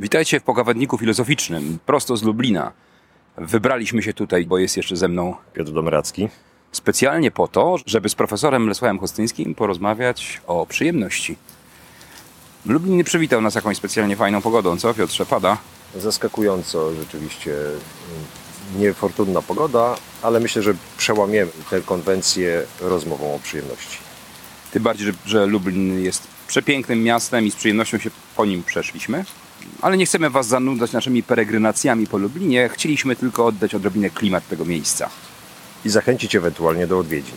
Witajcie w pogawędniku filozoficznym, prosto z Lublina. Wybraliśmy się tutaj, bo jest jeszcze ze mną Piotr Domracki. specjalnie po to, żeby z profesorem Lesławem Hostyńskim porozmawiać o przyjemności. Lublin nie przywitał nas jakąś specjalnie fajną pogodą, co Piotrze, pada? Zaskakująco rzeczywiście mm, niefortunna pogoda, ale myślę, że przełamiemy tę konwencję rozmową o przyjemności. Tym bardziej, że, że Lublin jest przepięknym miastem i z przyjemnością się po nim przeszliśmy. Ale nie chcemy Was zanudzać naszymi peregrinacjami po Lublinie. Chcieliśmy tylko oddać odrobinę klimat tego miejsca. I zachęcić ewentualnie do odwiedzin.